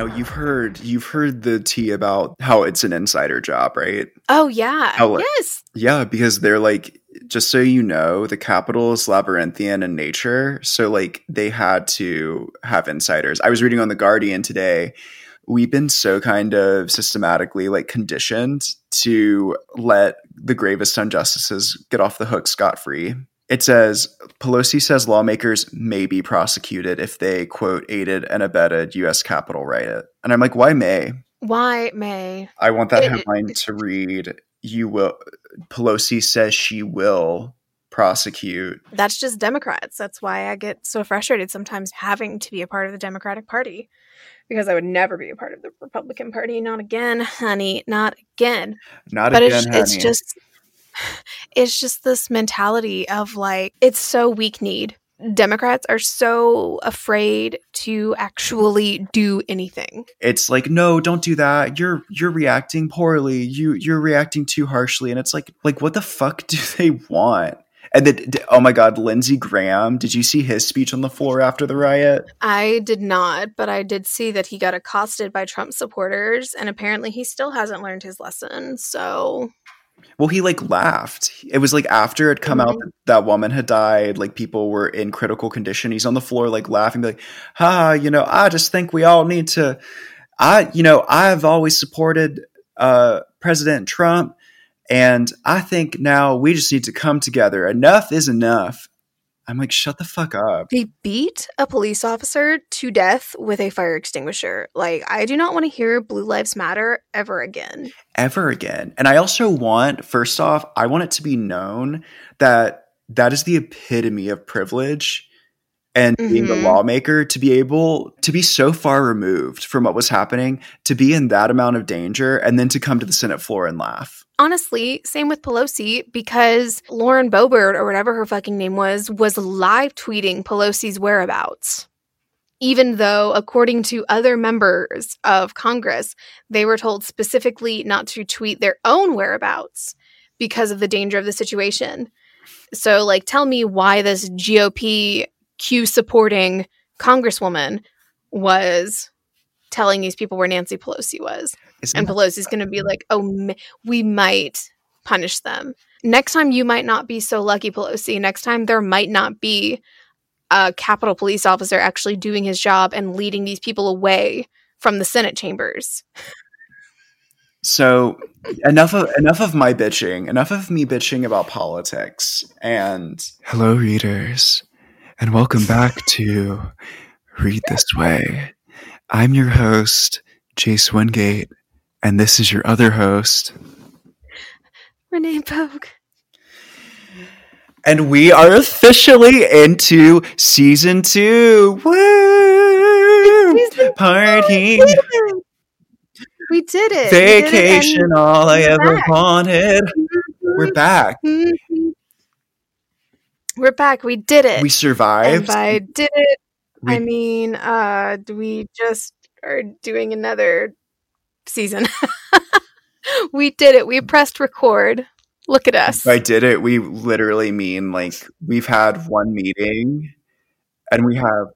Now you've heard you've heard the tea about how it's an insider job, right? Oh yeah. How, yes. Yeah, because they're like just so you know, the Capitol is labyrinthian in nature, so like they had to have insiders. I was reading on the Guardian today. We've been so kind of systematically like conditioned to let the gravest injustices get off the hook scot free. It says Pelosi says lawmakers may be prosecuted if they quote aided and abetted U.S. Capitol riot, and I'm like, why may? Why May? I want that It- headline to read: "You will." Pelosi says she will prosecute. That's just Democrats. That's why I get so frustrated sometimes having to be a part of the Democratic Party. Because I would never be a part of the Republican Party. Not again, honey. Not again. Not but again, it's, it's just it's just this mentality of like it's so weak need democrats are so afraid to actually do anything. It's like no don't do that. You're you're reacting poorly. You you're reacting too harshly. And it's like like what the fuck do they want? And then oh my god lindsey graham did you see his speech on the floor after the riot? I did not but i did see that he got accosted by trump supporters and apparently he still hasn't learned his lesson so well he like laughed. It was like after it come out Mhm. that that woman had died like people were in critical condition. He's on the floor like laughing be like ha you know i just think we all need to i you know i've always supported uh president trump and i think now we just need to come together. Enough is enough i'm like shut the fuck up they beat a police officer to death with a fire extinguisher like i do not want to hear blue lives matter ever again ever again. And I also want, first off, I want it to be known that that is the epitome of privilege and being the Mhm. lawmaker to be able to be so far removed from what was happening, to be in that amount of danger, and then to come to the Senate floor and laugh. Honestly, same with Pelosi because Lauren Boebert or whatever her fucking name was was live tweeting Pelosi's whereabouts. Even though, according to other members of Congress, they were told specifically not to tweet their own whereabouts because of the danger of the situation. So, like, tell me why this GOP Q supporting Congresswoman was telling these people where Nancy Pelosi was Isn't and that- Pelosi's going to be like, "Oh, m- we might punish them next time. You might not be so lucky, Pelosi. Next time, there might not be a Capitol police officer actually doing his job and leading these people away from the Senate chambers." So enough of enough of my bitching. Enough of me bitching about politics. And hello, readers, and welcome back to Read This Way. I'm your host, Chase Wingate, and this is your other host. Renee Pogue. And we are officially into season two. Woo! Party, We did it. We did it, vacation, all I ever back. wanted. and- We're back. Mhm. We're back. We did it. We and survived. by did it, I mean, uh, we just are doing another season. we did it. We pressed record. Look at us. I did it, we literally mean like we've had one meeting and we have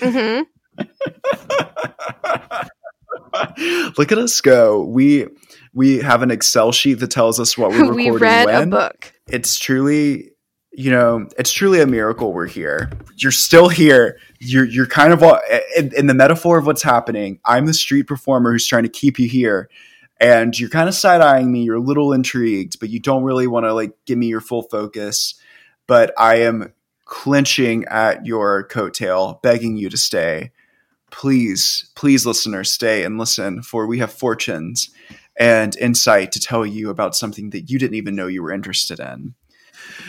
Mm-hmm. Look at us go. We we have an Excel sheet that tells us what we're recording we read when. a book. It's truly, you know, it's truly a miracle we're here. You're still here. You're you're kind of all, in, in the metaphor of what's happening. I'm the street performer who's trying to keep you here. And you're kind of side eyeing me. You're a little intrigued, but you don't really want to like give me your full focus. But I am clenching at your coattail, begging you to stay. Please, please, listeners, stay and listen, for we have fortunes and insight to tell you about something that you didn't even know you were interested in.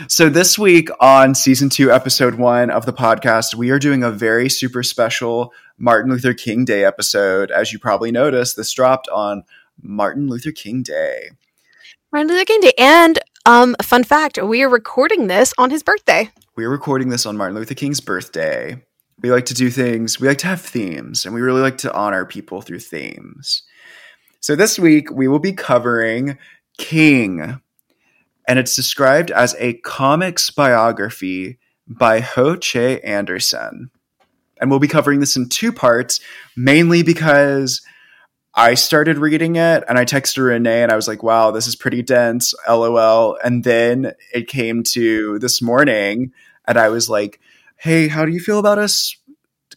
So, this week on season two, episode one of the podcast, we are doing a very super special Martin Luther King Day episode. As you probably noticed, this dropped on Martin Luther King Day. Martin Luther King Day. And um, fun fact: we are recording this on his birthday. We're recording this on Martin Luther King's birthday. We like to do things, we like to have themes, and we really like to honor people through themes. So this week we will be covering King, and it's described as a comics biography by Ho Che Anderson. And we'll be covering this in two parts, mainly because I started reading it and I texted Renee and I was like, wow, this is pretty dense, lol. And then it came to this morning and I was like, hey, how do you feel about us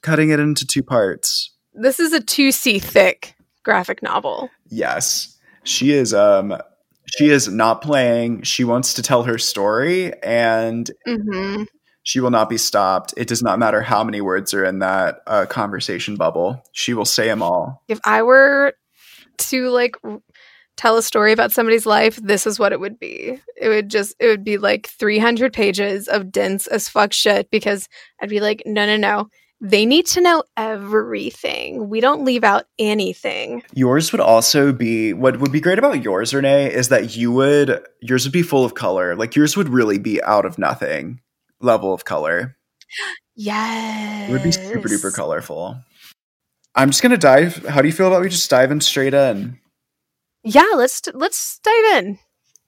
cutting it into two parts? This is a 2C thick graphic novel. Yes. She is um she is not playing. She wants to tell her story and Mm-hmm. she will not be stopped. It does not matter how many words are in that uh, conversation bubble. She will say them all. If I were to like tell a story about somebody's life, this is what it would be. It would just it would be like 300 pages of dense as fuck shit because I'd be like, no, no, no. They need to know everything. We don't leave out anything. Yours would also be what would be great about yours, Renee, is that you would yours would be full of color. Like yours would really be out of nothing level of color. Yes. It would be super duper colorful. I'm just gonna dive. How do you feel about we just diving straight in? Yeah, let's let's dive in.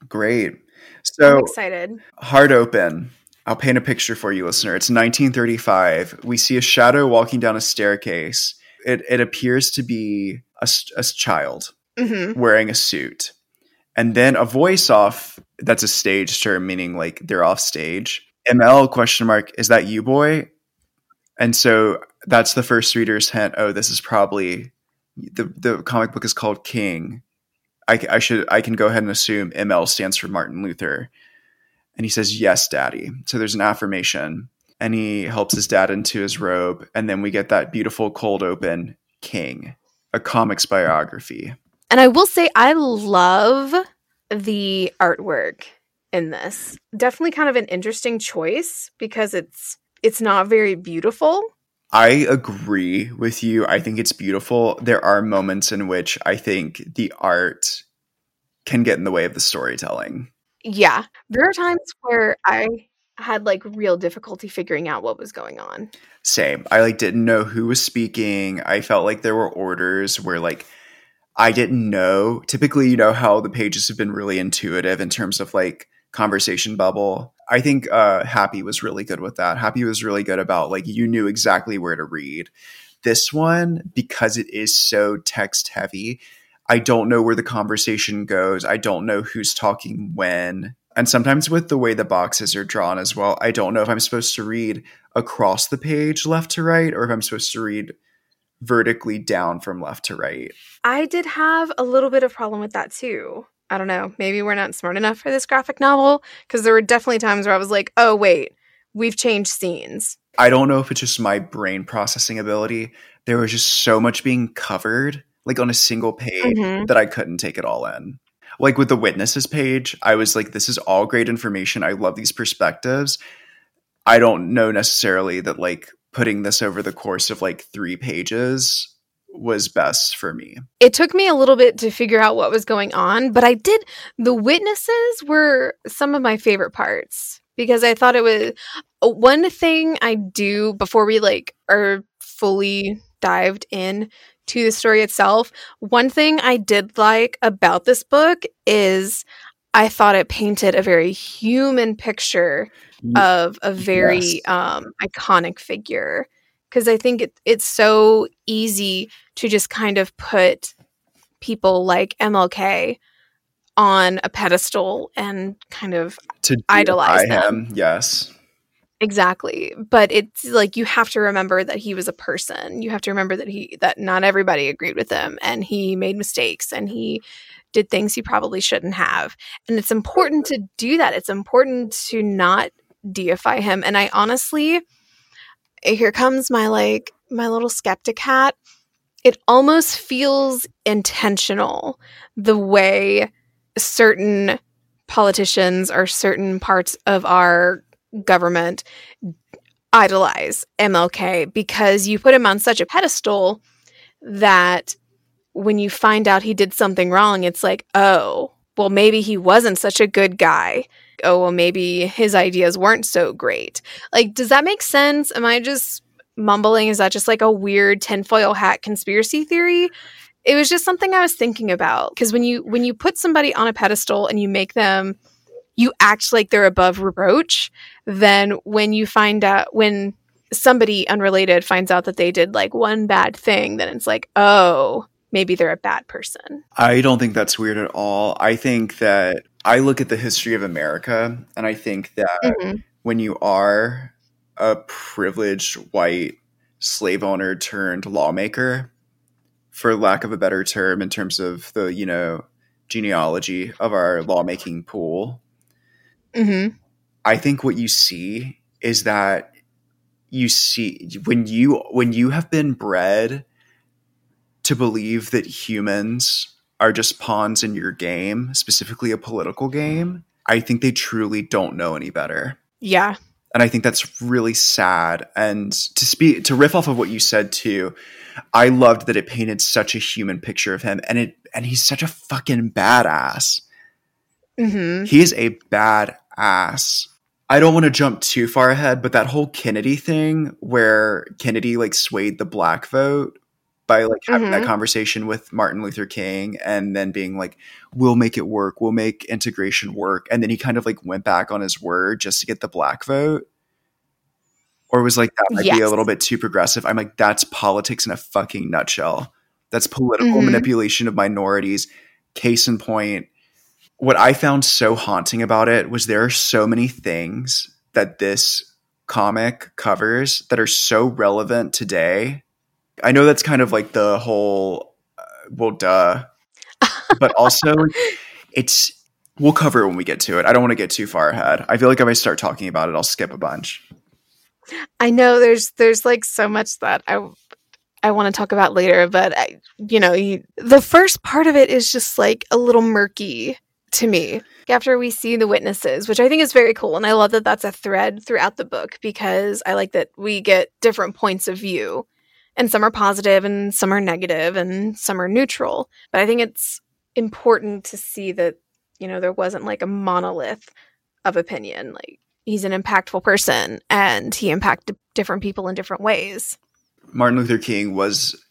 Great. I'm So excited. Heart open. I'll paint a picture for you, listener. It's 1935. We see a shadow walking down a staircase. It, it appears to be a, a child hmm wearing a suit. And then a voice off that's a stage term, meaning like they're off stage. ML question mark, is that you, boy? And so that's the first reader's hint. Oh, this is probably the the comic book is called King. I, I should I can go ahead and assume ML stands for Martin Luther. And he says, Yes, daddy. So there's an affirmation. And he helps his dad into his robe. And then we get that beautiful cold open King, a comics biography. And I will say, I love the artwork in this. Definitely kind of an interesting choice because it's it's not very beautiful. I agree with you. I think it's beautiful. There are moments in which I think the art can get in the way of the storytelling. Yeah, there are times where I had like real difficulty figuring out what was going on. Same. I like didn't know who was speaking. I felt like there were orders where like I didn't know. Typically, you know how the pages have been really intuitive in terms of like conversation bubble. I think uh Happy was really good with that. Happy was really good about like you knew exactly where to read. This one because it is so text heavy, I don't know where the conversation goes. I don't know who's talking when. And sometimes with the way the boxes are drawn as well, I don't know if I'm supposed to read across the page left to right or if I'm supposed to read vertically down from left to right. I did have a little bit of problem with that too. I don't know. Maybe we're not smart enough for this graphic novel because there were definitely times where I was like, "Oh wait, we've changed scenes." I don't know if it's just my brain processing ability. There was just so much being covered, like on a single page, Mhm. that I couldn't take it all in. Like with the witnesses page, I was like, this is all great information. I love these perspectives. I don't know necessarily that like putting this over the course of like three pages was best for me. It took me a little bit to figure out what was going on, but I did. The witnesses were some of my favorite parts because I thought it was uh, one thing I do before we like are fully dived in to the story itself. One thing I did like about this book is I thought it painted a very human picture of a very Yes. um, iconic figure because I think it, it's so easy to just kind of put people like MLK on a pedestal and kind of to idolize him. Yes. Exactly. But it's like you have to remember that he was a person. You have to remember that he that not everybody agreed with him and he made mistakes and he did things he probably shouldn't have. And it's important to do that. It's important to not deify him. And i honestly here comes my like my little skeptic hat. It almost feels intentional the way certain politicians or certain parts of our government idolize MLK because you put him on such a pedestal that when you find out he did something wrong, it's like, oh, well, maybe he wasn't such a good guy. Oh, well, maybe his ideas weren't so great. Like, does that make sense? Am I just mumbling? Is that just like a weird tinfoil hat conspiracy theory? It was just something I was thinking about because when you when you put somebody on a pedestal and you make them you act like they're above reproach, then when you find out when somebody unrelated finds out that they did like one bad thing, then it's like, oh, maybe they're a bad person. I don't think that's weird at all. I think that I look at the history of America and I think that mm-hmm. when you are a privileged white slave owner turned lawmaker, for lack of a better term, in terms of the, you know, genealogy of our lawmaking pool, mm-hmm. I think what you see is that you see when you when you have been bred to believe that humans are just pawns in your game, specifically a political game, I think they truly don't know any better. Yeah. And I think that's really sad. And to speak to riff off of what you said too, I loved that it painted such a human picture of him and it and he's such a fucking badass. Mm-hmm. He is a badass. I don't want to jump too far ahead, but that whole Kennedy thing where Kennedy like swayed the black vote by like having mm-hmm. that conversation with Martin Luther King and then being like, we'll make it work, we'll make integration work. And then he kind of like went back on his word just to get the black vote. Or was like, that might yes. be a little bit too progressive. I'm like, that's politics in a fucking nutshell. That's political mm-hmm. manipulation of minorities. Case in point, what I found so haunting about it was there are so many things that this comic covers that are so relevant today I know that's kind of like the whole, uh, well, duh, but also it's, we'll cover it when we get to it. I don't want to get too far ahead. I feel like if I start talking about it, I'll skip a bunch. I know there's, there's like so much that I, I want to talk about later, but I, you know, you, the first part of it is just like a little murky to me after we see the witnesses, which I think is very cool. And I love that that's a thread throughout the book because I like that we get different points of view and some are positive and some are negative and some are neutral. But I think it's important to see that, you know, there wasn't like a monolith of opinion. Like he's an impactful person and he impacted different people in different ways. Martin Luther King was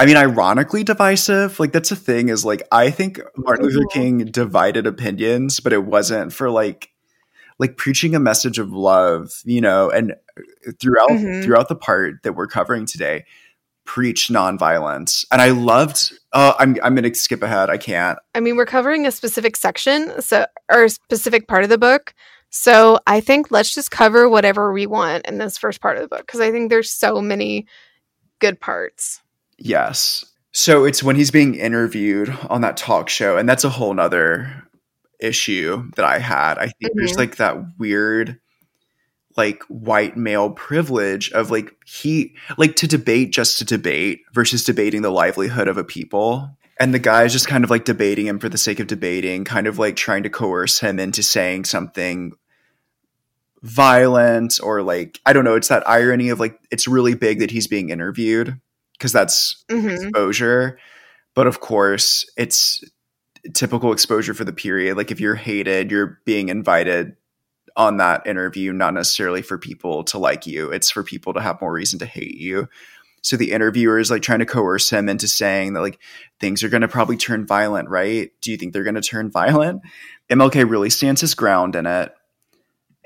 I mean, ironically divisive. Like that's a thing. Is like I think Martin Luther King divided opinions, but it wasn't for like like preaching a message of love, you know, and throughout mm-hmm. throughout the part that we're covering today, preach nonviolence. And I loved uh, I'm I'm gonna skip ahead. I can't. I mean, we're covering a specific section, so or a specific part of the book. So I think let's just cover whatever we want in this first part of the book because I think there's so many good parts. Yes. So it's when he's being interviewed on that talk show, and that's a whole nother issue that I had. I think mm-hmm. there's like that weird like white male privilege of like he like to debate just to debate versus debating the livelihood of a people. And the guy's just kind of like debating him for the sake of debating, kind of like trying to coerce him into saying something violent or like I don't know, it's that irony of like it's really big that he's being interviewed because that's mm-hmm. exposure. But of course, it's typical exposure for the period. Like if you're hated, you're being invited on that interview, not necessarily for people to like you. It's for people to have more reason to hate you. So the interviewer is like trying to coerce him into saying that like things are going to probably turn violent, right? Do you think they're going to turn violent? MLK really stands his ground in it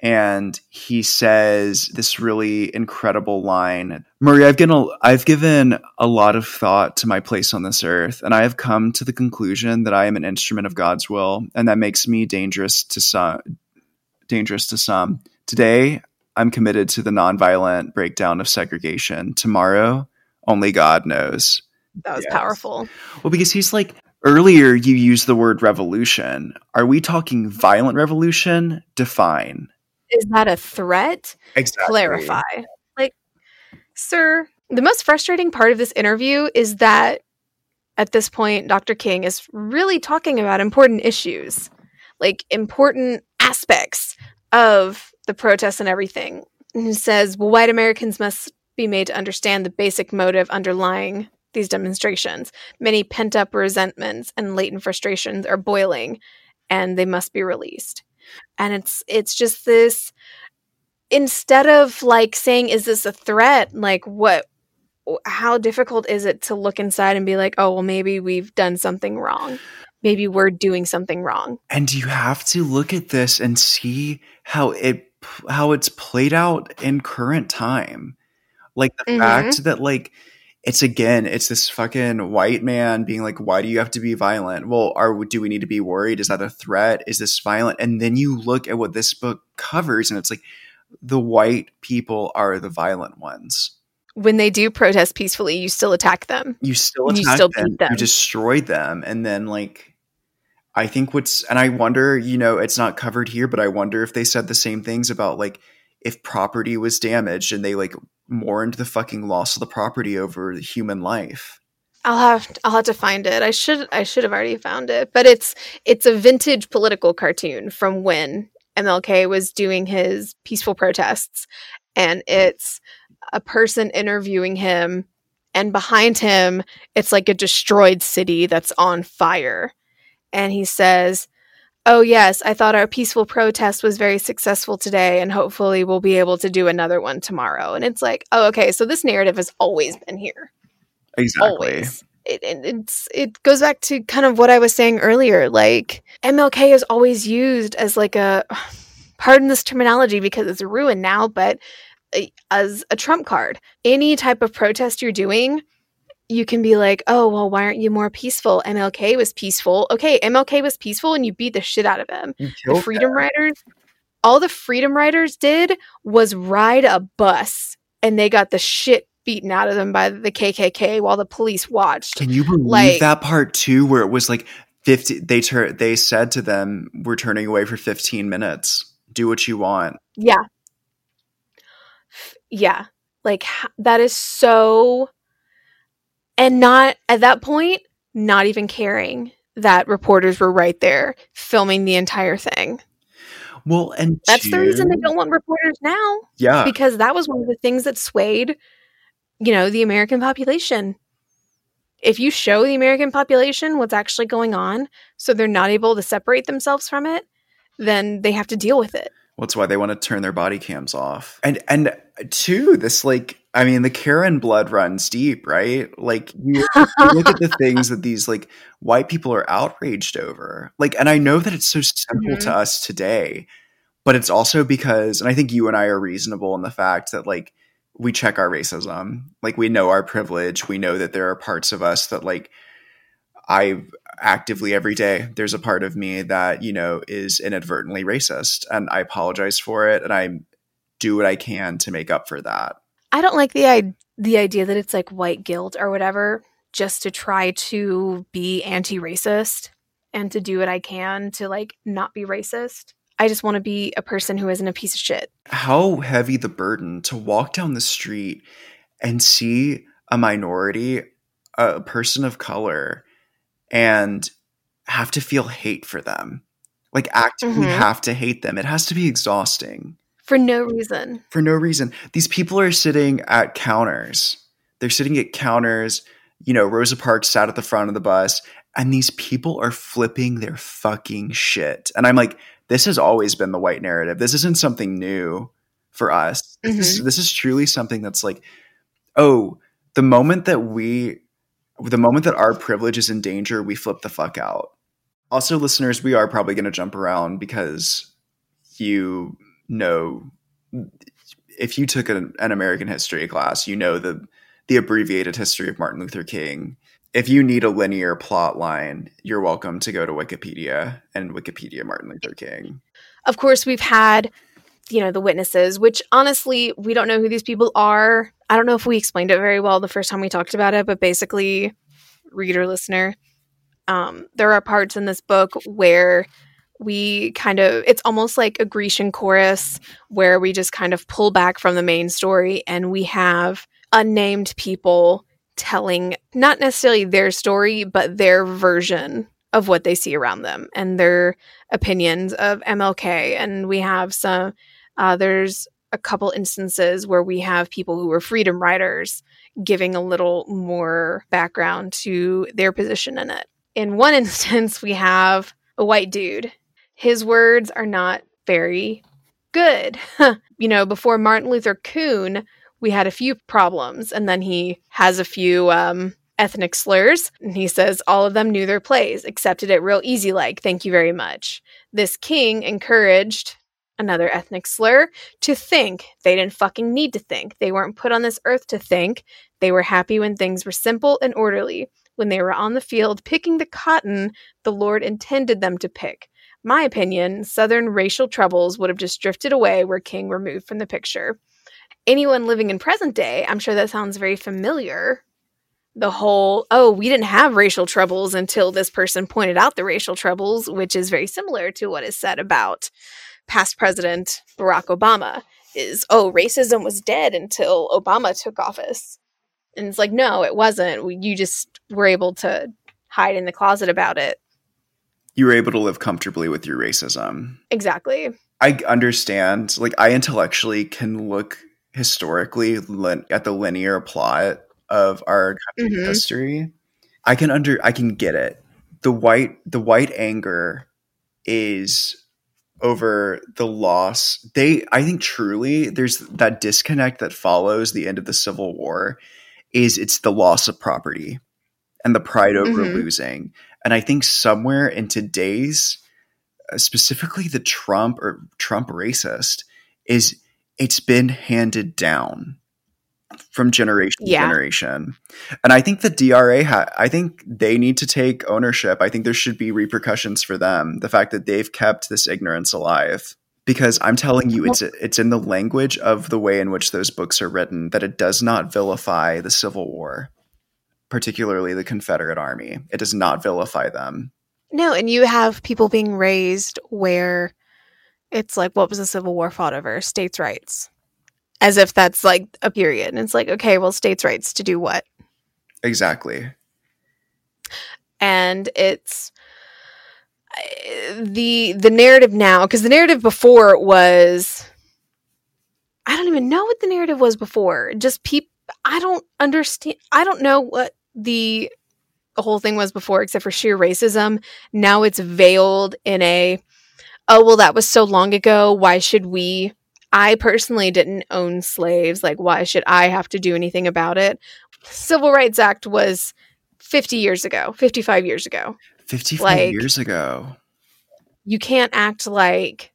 and he says this really incredible line Murray, I've given, a, I've given a lot of thought to my place on this earth, and I have come to the conclusion that I am an instrument of God's will, and that makes me dangerous to some. Dangerous to some. Today, I'm committed to the nonviolent breakdown of segregation. Tomorrow, only God knows. That was yes. powerful. Well, because he's like, earlier you used the word revolution. Are we talking violent revolution? Define is that a threat? Exactly. Clarify. Like, sir, the most frustrating part of this interview is that at this point, Dr. King is really talking about important issues, like important aspects of the protests and everything. And he says, well, white Americans must be made to understand the basic motive underlying these demonstrations. Many pent up resentments and latent frustrations are boiling, and they must be released and it's it's just this instead of like saying is this a threat like what how difficult is it to look inside and be like oh well maybe we've done something wrong maybe we're doing something wrong and you have to look at this and see how it how it's played out in current time. Like the Mhm. fact that like it's again, it's this fucking white man being like, "Why do you have to be violent?" Well, are do we need to be worried? Is that a threat? Is this violent? And then you look at what this book covers, and it's like the white people are the violent ones. When they do protest peacefully, you still attack them. You still You attack still them, beat them. you destroyed them, and then like. I think what's, and I wonder, you know, it's not covered here, but I wonder if they said the same things about like if property was damaged and they like mourned the fucking loss of the property over the human life. I'll have I'll have to find it. I should I should have already found it, but it's it's a vintage political cartoon from when MLK was doing his peaceful protests, and it's a person interviewing him, and behind him it's like a destroyed city that's on fire, and he says. Oh, yes, I thought our peaceful protest was very successful today, and hopefully we'll be able to do another one tomorrow. And it's like, oh, okay, so this narrative has always been here Exactly. always. It, it, it's it goes back to kind of what I was saying earlier. Like MLK is always used as like a pardon this terminology because it's ruined now, but eh, as a trump card. Any type of protest you're doing, you can be like, oh well, why aren't you more peaceful? MLK was peaceful. Okay, MLK was peaceful, and you beat the shit out of him the freedom riders all the freedom riders did was ride a bus and they got the shit beaten out of them by the kkk while the police watched Can you believe Like- that part too, where it was like fifty? They tur- they said to them, "We're turning away for fifteen minutes. Do what you want." yeah yeah like that is so and not at that point not even caring that reporters were right there filming the entire thing. Well, and that's the reason they don't want reporters now. Yeah, because that was one of the things that swayed you know the american population. If you show the american population what's actually going on so they're not able to separate themselves from it then they have to deal with it. Well, that's why they want to turn their body cams off. And and uh, two, this like I mean, the Karen blood runs deep, right? Like you, you look at the things that these like white people are outraged over. Like, and I know that it's so simple to mm-hmm. us today, but it's also because, and I think you and I are reasonable in the fact that like we check our racism, like we know our privilege, we know that there are parts of us that like I actively every day there's a part of me that you know is inadvertently racist and i apologize for it and i do what i can to make up for that i don't like the I- the idea that it's like white guilt or whatever just to try to be anti-racist and to do what i can to like not be racist. I just want to be a person who isn't a piece of shit. How heavy the burden to walk down the street and see a minority a person of color and have to feel hate for them. Like actively Mhm. have to hate them. It has to be exhausting for no reason for no reason. These people are sitting at counters. They're sitting at counters. You know, Rosa Parks sat at the front of the bus, and these people are flipping their fucking shit. And I'm like, this has always been the white narrative. This isn't something new for us. This, is, mm-hmm. this is truly something that's like, oh, the moment that we, the moment that our privilege is in danger, we flip the fuck out. Also, listeners, we are probably going to jump around because you know if you took an, an American history class, you know the the abbreviated history of Martin Luther King. If you need a linear plot line, you're welcome to go to Wikipedia and Wikipedia Martin Luther King. of course we've had you know the witnesses which honestly we don't know who these people are i don't know if we explained it very well the first time we talked about it but basically reader listener um, there are parts in this book where we kind of it's almost like a grecian chorus where we just kind of pull back from the main story and we have unnamed people telling not necessarily their story but their version of what they see around them and their opinions of MLK, and we have some. Uh, there's a couple instances where we have people who were freedom riders giving a little more background to their position in it. In one instance, we have a white dude. His words are not very good. you know, before Martin Luther Coon, we had a few problems, and then he has a few um, ethnic slurs. And he says all of them knew their place, accepted it real easy like, thank you very much. This king encouraged another ethnic slur, to think. They didn't fucking need to think. They weren't put on this earth to think. They were happy when things were simple and orderly. When they were on the field picking the cotton the Lord intended them to pick. My opinion, Southern racial troubles would have just drifted away were King removed from the picture. Anyone living in present day, I'm sure that sounds very familiar. The whole, oh, we didn't have racial troubles until this person pointed out the racial troubles, which is very similar to what is said about past president Barack Obama is, oh, racism was dead until Obama took office. And it's like, no, it wasn't. You just were able to hide in the closet about it. You were able to live comfortably with your racism. Exactly. I understand. Like, I intellectually can look historically lin- at the linear plot of our country's Mhm. history. I can under I can get it. The white the white anger is over the loss. They I think truly there's that disconnect that follows the end of the Civil War is it's the loss of property and the pride over Mhm. losing. And I think somewhere in today's uh, specifically the Trump or Trump racist is it's been handed down from generation Yeah. to generation. And I think the DRA ha- I think they need to take ownership. I think there should be repercussions for them. The fact that they've kept this ignorance alive because I'm telling you it's it's in the language of the way in which those books are written that it does not vilify the Civil War, particularly the Confederate Army. It does not vilify them. No, and you have people being raised where it's like, what was the Civil War fought over? States' rights. As if that's like a period. And it's like, okay, well, states' rights to do what? Exactly. and it's uh, the the narrative now because the narrative before was i don't even know what the narrative was before just people i don't understand i don't know what the whole thing was before except for sheer racism now it's veiled in a oh well that was so long ago why should we i personally didn't own slaves like why should i have to do anything about it civil rights act was 50 years ago 55 years ago 55 Like- years ago. you can't act like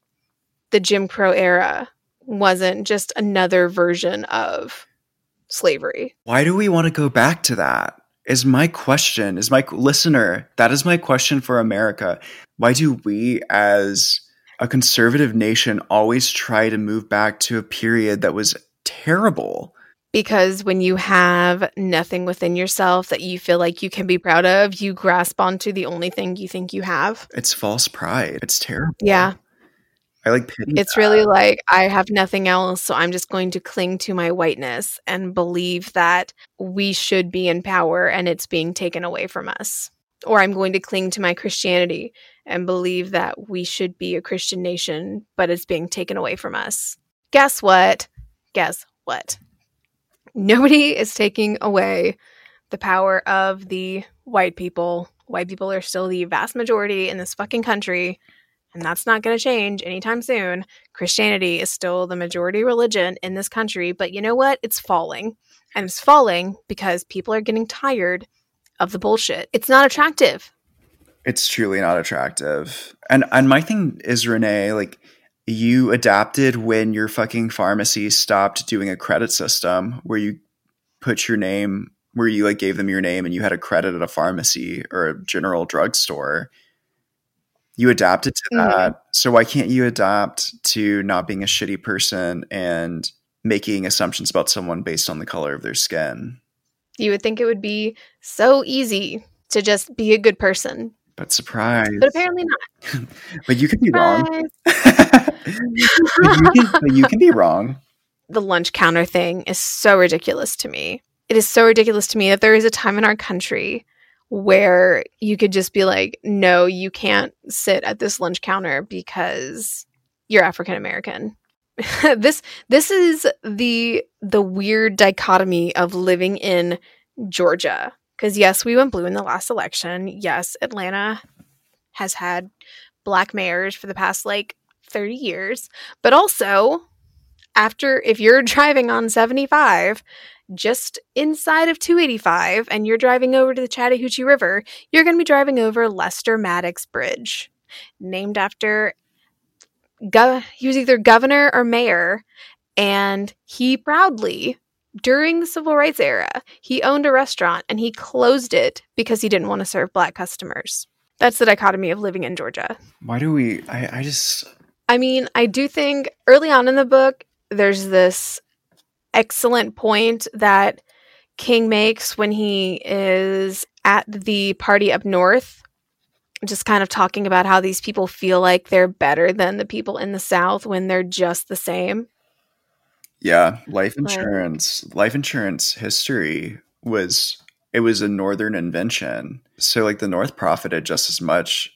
the Jim Crow era wasn't just another version of slavery. Why do we want to go back to that? Is my question, is my listener, that is my question for America. Why do we as a conservative nation always try to move back to a period that was terrible? Because when you have nothing within yourself that you feel like you can be proud of, you grasp onto the only thing you think you have. It's false pride. It's terrible. Yeah. I like pity. It's really like I have nothing else, so I'm just going to cling to my whiteness and believe that we should be in power and it's being taken away from us. Or I'm going to cling to my Christianity and believe that we should be a Christian nation, but it's being taken away from us. Guess what? Guess what? Nobody is taking away the power of the white people. White people are still the vast majority in this fucking country and that's not going to change anytime soon. Christianity is still the majority religion in this country, but you know what? It's falling. And it's falling because people are getting tired of the bullshit. It's not attractive. it's truly not attractive. And and my thing is Renee, like you adapted when your fucking pharmacy stopped doing a credit system where you put your name where you like gave them your name and you had a credit at a pharmacy or a general drugstore. You adapted to that. Mm-hmm. So why can't you adapt to not being a shitty person and making assumptions about someone based on the color of their skin? You would think it would be so easy to just be a good person, But surprise. but apparently not. But you can be wrong. Surprise. you can, but you can be wrong. the lunch counter thing is so ridiculous to me. It is so ridiculous to me that there is a time in our country where you could just be like, no, you can't sit at this lunch counter because you're African American. this this is the the weird dichotomy of living in Georgia. Because yes, we went blue in the last election. Yes, Atlanta has had black mayors for the past like 30 years. But also, after if you're driving on 75 just inside of 285 and you're driving over to the Chattahoochee River, you're going to be driving over Lester Maddox Bridge, named after he was either governor or mayor, and he proudly during the civil rights era, he owned a restaurant and he closed it because he didn't want to serve black customers. That's the dichotomy of living in Georgia. Why do we? I, I just. I mean, I do think early on in the book, there's this excellent point that King makes when he is at the party up north, just kind of talking about how these people feel like they're better than the people in the South when they're just the same. Yeah, life insurance, life insurance history was it was a northern invention. So like the North profited just as much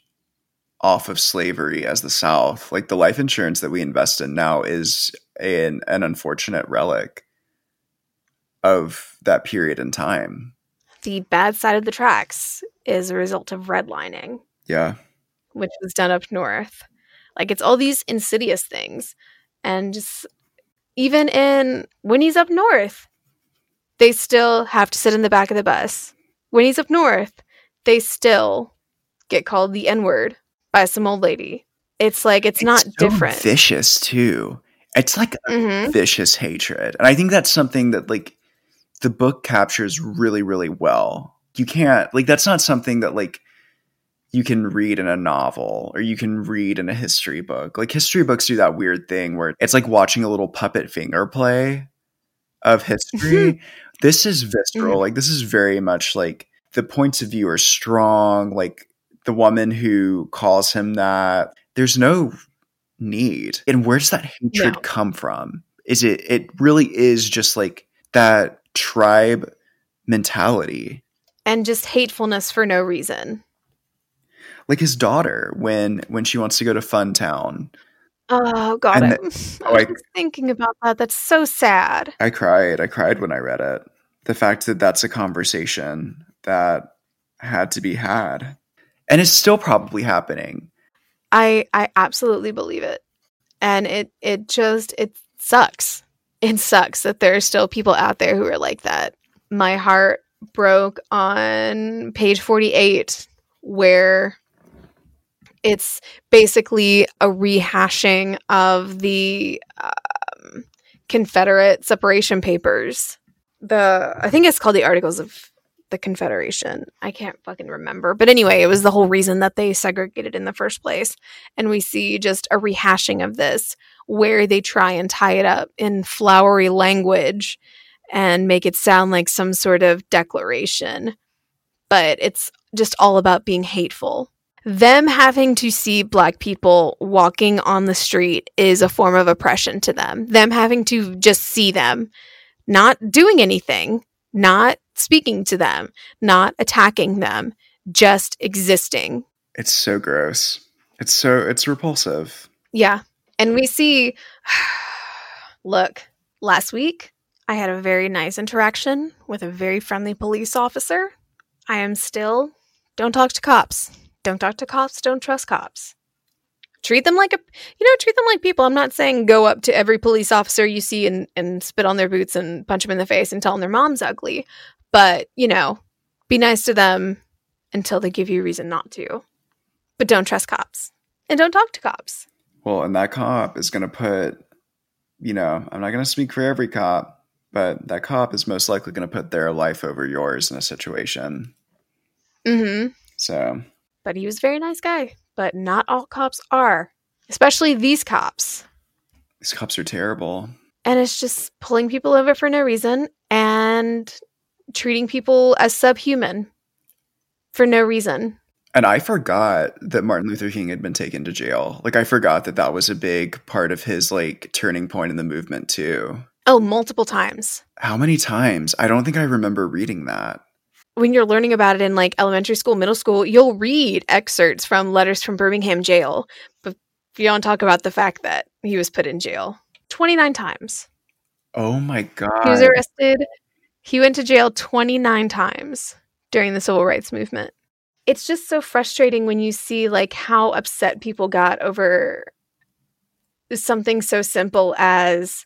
off of slavery as the South. Like the life insurance that we invest in now is an an unfortunate relic of that period in time. The bad side of the tracks is a result of redlining. Yeah. Which was done up north. Like it's all these insidious things. And just even in when he's up north, they still have to sit in the back of the bus. When he's up north, they still get called the N word by some old lady. It's like it's, it's not so different. Vicious too. It's like mm-hmm. vicious hatred, and I think that's something that like the book captures really, really well. You can't like that's not something that like you can read in a novel or you can read in a history book. Like history books do that weird thing where it's like watching a little puppet finger play of history. this is visceral. Mm-hmm. Like this is very much like the points of view are strong. Like the woman who calls him that, there's no need. And where does that hatred no. come from? Is it it really is just like that tribe mentality and just hatefulness for no reason like his daughter when when she wants to go to Fun Town. Oh god, oh, I was thinking about that. That's so sad. I cried. I cried when I read it. The fact that that's a conversation that had to be had, and it's still probably happening. I I absolutely believe it, and it it just it sucks. It sucks that there are still people out there who are like that. My heart broke on page 48 where it's basically a rehashing of the um, Confederate separation papers. The I think it's called the Articles of the Confederation. I can't fucking remember. But anyway, it was the whole reason that they segregated in the first place. And we see just a rehashing of this where they try and tie it up in flowery language and make it sound like some sort of declaration. But it's just all about being hateful them having to see black people walking on the street is a form of oppression to them. Them having to just see them, not doing anything, not speaking to them, not attacking them, just existing. It's so gross. It's so it's repulsive. Yeah. And we see look, last week I had a very nice interaction with a very friendly police officer. I am still don't talk to cops don't talk to cops, don't trust cops. Treat them like a you know, treat them like people. I'm not saying go up to every police officer you see and, and spit on their boots and punch them in the face and tell them their mom's ugly. But, you know, be nice to them until they give you a reason not to. But don't trust cops. And don't talk to cops. Well, and that cop is gonna put you know, I'm not gonna speak for every cop, but that cop is most likely gonna put their life over yours in a situation. Mm-hmm. So but he was a very nice guy. But not all cops are, especially these cops. These cops are terrible. And it's just pulling people over for no reason and treating people as subhuman for no reason. And I forgot that Martin Luther King had been taken to jail. Like I forgot that that was a big part of his like turning point in the movement too. Oh, multiple times. How many times? I don't think I remember reading that when you're learning about it in like elementary school, middle school, you'll read excerpts from letters from Birmingham jail, but you don't talk about the fact that he was put in jail 29 times. Oh my god. He was arrested. He went to jail 29 times during the civil rights movement. It's just so frustrating when you see like how upset people got over something so simple as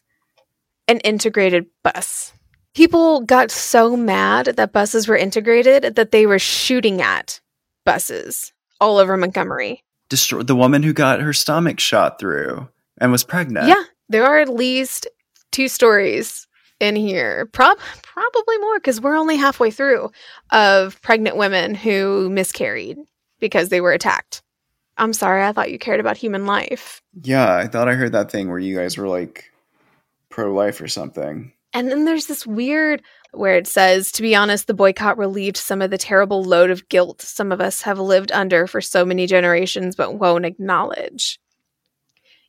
an integrated bus people got so mad that buses were integrated that they were shooting at buses all over Montgomery. destroy the woman who got her stomach shot through and was pregnant. Yeah, there are at least two stories in here. Prob- probably more because we're only halfway through of pregnant women who miscarried because they were attacked. I'm sorry, I thought you cared about human life. Yeah, I thought I heard that thing where you guys were like pro life or something. And then there's this weird where it says, to be honest, the boycott relieved some of the terrible load of guilt some of us have lived under for so many generations but won't acknowledge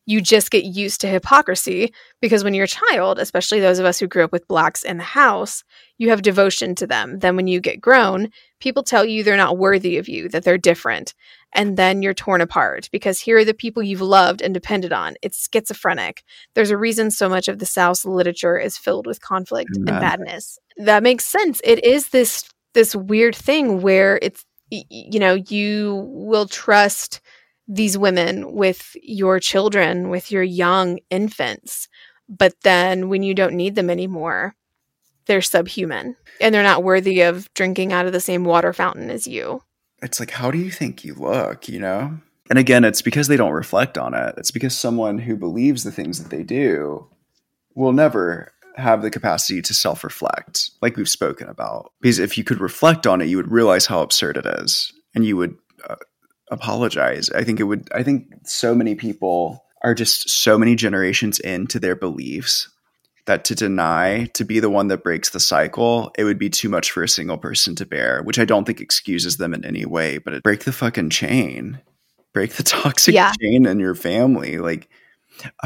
you just get used to hypocrisy because when you're a child, especially those of us who grew up with blacks in the house, you have devotion to them. Then when you get grown, people tell you they're not worthy of you, that they're different. And then you're torn apart because here are the people you've loved and depended on. It's schizophrenic. There's a reason so much of the South's literature is filled with conflict and badness. That makes sense. It is this this weird thing where it's you know, you will trust these women with your children, with your young infants. But then when you don't need them anymore, they're subhuman and they're not worthy of drinking out of the same water fountain as you. It's like, how do you think you look, you know? And again, it's because they don't reflect on it. It's because someone who believes the things that they do will never have the capacity to self reflect, like we've spoken about. Because if you could reflect on it, you would realize how absurd it is and you would uh, apologize. I think it would, I think so many people are just so many generations into their beliefs that to deny to be the one that breaks the cycle, it would be too much for a single person to bear, which I don't think excuses them in any way, but it, break the fucking chain. Break the toxic yeah. chain in your family. Like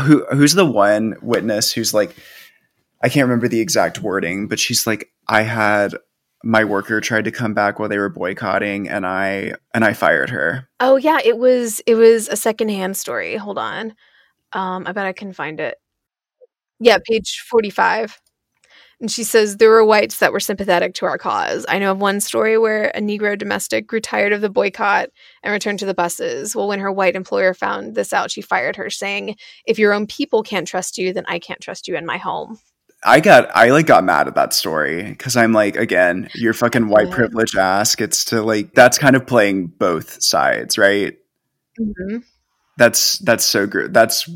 who who's the one witness who's like I can't remember the exact wording, but she's like I had my worker tried to come back while they were boycotting and I and I fired her. Oh yeah, it was it was a secondhand story. Hold on. Um I bet I can find it. Yeah, page 45. And she says there were whites that were sympathetic to our cause. I know of one story where a Negro domestic grew tired of the boycott and returned to the buses. Well, when her white employer found this out, she fired her, saying, If your own people can't trust you, then I can't trust you in my home. I got I like got mad at that story because I'm like, again, your fucking white yeah. privilege ass gets to like that's kind of playing both sides, right? Mm-hmm. That's that's so good. That's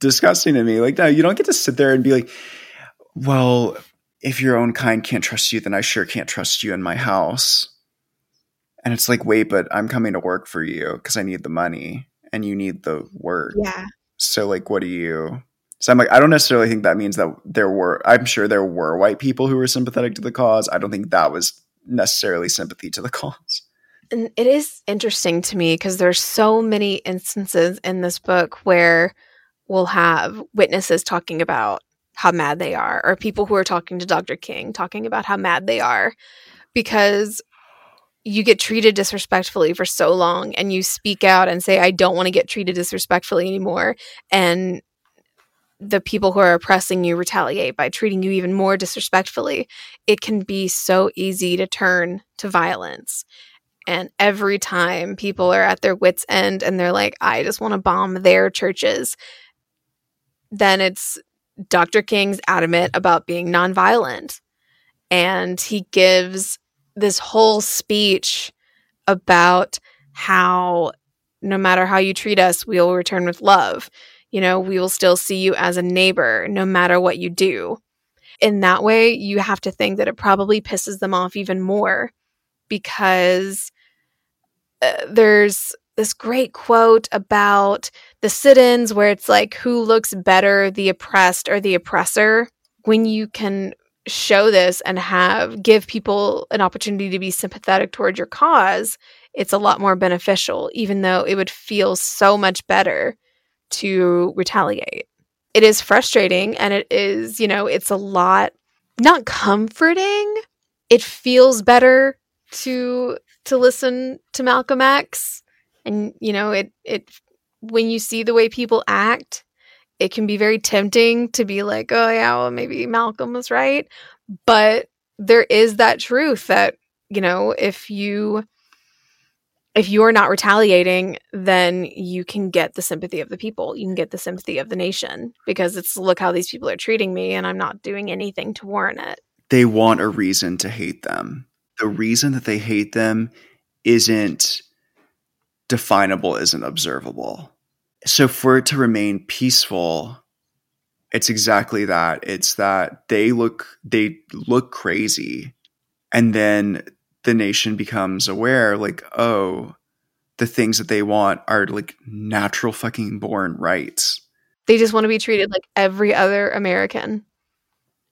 disgusting to me. Like, no, you don't get to sit there and be like, well, if your own kind can't trust you, then I sure can't trust you in my house. And it's like, wait, but I'm coming to work for you because I need the money and you need the work. Yeah. So like, what do you? So I'm like, I don't necessarily think that means that there were, I'm sure there were white people who were sympathetic to the cause. I don't think that was necessarily sympathy to the cause. And it is interesting to me because there's so many instances in this book where we'll have witnesses talking about how mad they are, or people who are talking to Dr. King talking about how mad they are because you get treated disrespectfully for so long and you speak out and say, I don't want to get treated disrespectfully anymore. And the people who are oppressing you retaliate by treating you even more disrespectfully, it can be so easy to turn to violence. And every time people are at their wits' end and they're like, I just want to bomb their churches, then it's Dr. King's adamant about being nonviolent. And he gives this whole speech about how no matter how you treat us, we will return with love you know, we will still see you as a neighbor no matter what you do. In that way, you have to think that it probably pisses them off even more because uh, there's this great quote about the sit ins where it's like, who looks better, the oppressed or the oppressor? When you can show this and have give people an opportunity to be sympathetic towards your cause, it's a lot more beneficial, even though it would feel so much better to retaliate. It is frustrating and it is, you know, it's a lot not comforting. It feels better to to listen to Malcolm X and you know, it it when you see the way people act, it can be very tempting to be like, "Oh yeah, well maybe Malcolm was right." But there is that truth that, you know, if you if you're not retaliating, then you can get the sympathy of the people. You can get the sympathy of the nation because it's look how these people are treating me and I'm not doing anything to warrant it. They want a reason to hate them. The reason that they hate them isn't definable isn't observable. So for it to remain peaceful, it's exactly that. It's that they look they look crazy and then the nation becomes aware like, oh, the things that they want are like natural fucking born rights. They just want to be treated like every other American.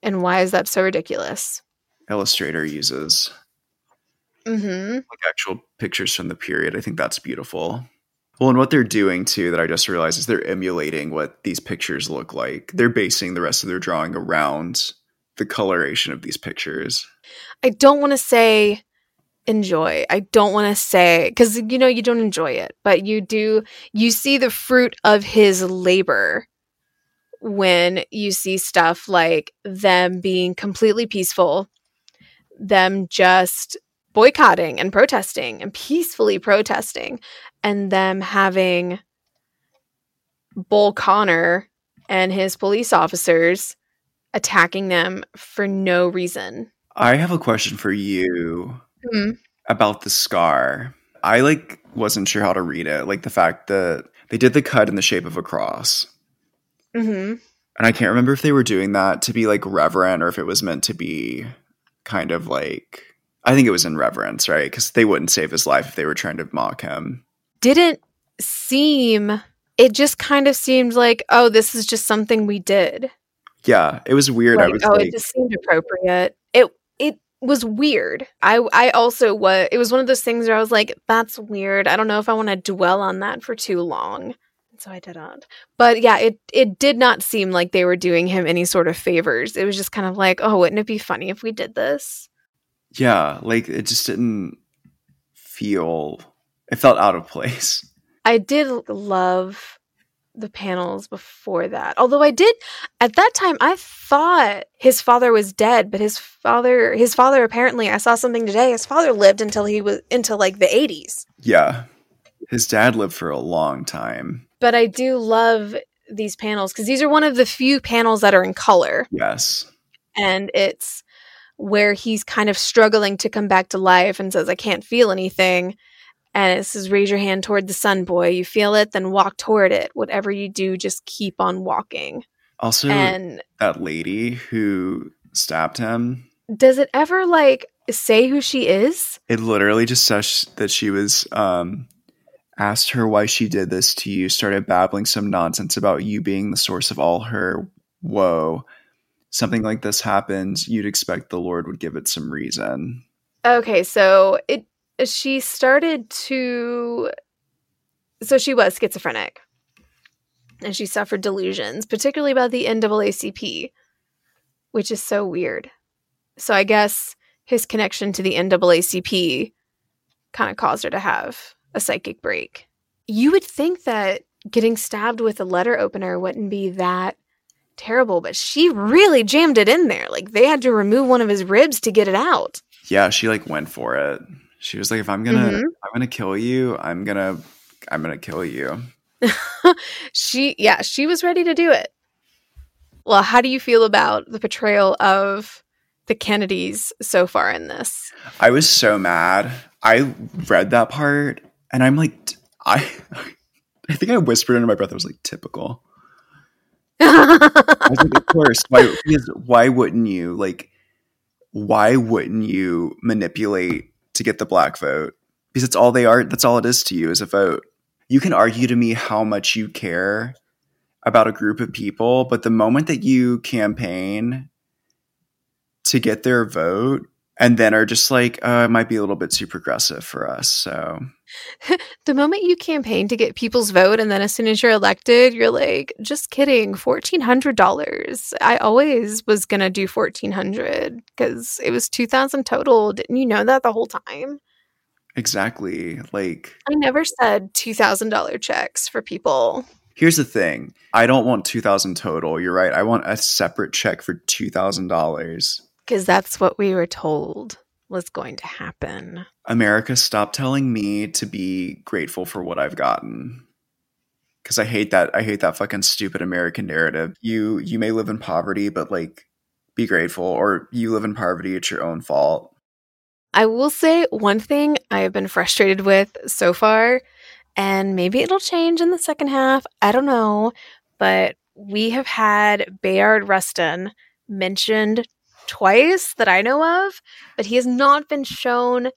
And why is that so ridiculous? Illustrator uses Mm-hmm. like actual pictures from the period. I think that's beautiful. Well, and what they're doing too, that I just realized, is they're emulating what these pictures look like. They're basing the rest of their drawing around the coloration of these pictures. I don't want to say enjoy. I don't want to say because you know you don't enjoy it, but you do. You see the fruit of his labor when you see stuff like them being completely peaceful, them just boycotting and protesting and peacefully protesting, and them having Bull Connor and his police officers attacking them for no reason. I have a question for you Hmm. about the scar. I like wasn't sure how to read it. Like the fact that they did the cut in the shape of a cross. Mm-hmm. And I can't remember if they were doing that to be like reverent or if it was meant to be kind of like I think it was in reverence, right? Because they wouldn't save his life if they were trying to mock him. didn't seem it just kind of seemed like oh this is just something we did Yeah, it was weird. I was oh like, it just seemed appropriate was weird. I i also was it was one of those things where i was like that's weird. I don't know if i want to dwell on that for too long. So i didn't but yeah it it did not seem like they were doing him any sort of favors. It was just kind of like oh wouldn't it be funny if we did this? Yeah, like it just didn't feel. It felt out of place. I did love the panels before that. Although I did at that time I thought his father was dead, but his father his father apparently I saw something today. His father lived until he was into like the 80s. Yeah, his dad lived for a long time. But I do love these panels cuz these are one of the few panels that are in color Yes, and it's where he's kind of struggling to come back to life and says I can't feel anything. And it says, raise your hand toward the sun, boy. You feel it, then walk toward it. Whatever you do, just keep on walking. also And that lady who stabbed him. does it ever like say who she is? It literally just says that she was um, asked her why she did this to you. Started babbling some nonsense about you being the source of all her woe. Something like this happens, you'd expect the Lord would give it some reason. Okay, so it she started to so she was schizophrenic. And she suffered delusions, particularly about the NAACP, which is so weird. So I guess his connection to the NAACP kind of caused her to have a psychic break. You would think that getting stabbed with a letter opener wouldn't be that terrible, but she really jammed it in there. Like they had to remove one of his ribs to get it out. Yeah, she like went for it. She was like, "If I'm gonna, Mhm. I'm gonna kill you. I'm gonna, I'm gonna kill you." she yeah, she was ready to do it. Well, how do you feel about the portrayal of the Kennedys so far in this? I was so mad. I read that part, and I'm like, I, I think I whispered under my breath. I was like, "Typical." I was like, "Of course." Why? Because why wouldn't you like? Why wouldn't you manipulate to get the black vote? Because it's all they are. That's all it is to you is a vote. You can argue to me how much you care about a group of people, but the moment that you campaign to get their vote and then are just like, uh, it might be a little bit too progressive for us. So the moment you campaign to get people's vote and then as soon as you're elected, you're like, just kidding, fourteen hundred dollars. I always was gonna do fourteen hundred because it was two thousand total. Didn't you know that the whole time? exactly, like I never said two thousand dollar checks for people. here's the thing: I don't want two thousand total. You're right. I want a separate check for two thousand dollars. Because that's what we were told was going to happen. America, stop telling me to be grateful for what I've gotten. Cause I hate that I hate that fucking stupid American narrative. You you may live in poverty, but like be grateful, or you live in poverty, it's your own fault. I will say one thing I have been frustrated with so far And maybe it'll change in the second half. I don't know. But we have had Bayard Rustin mentioned twice that I know of, but he has not been shown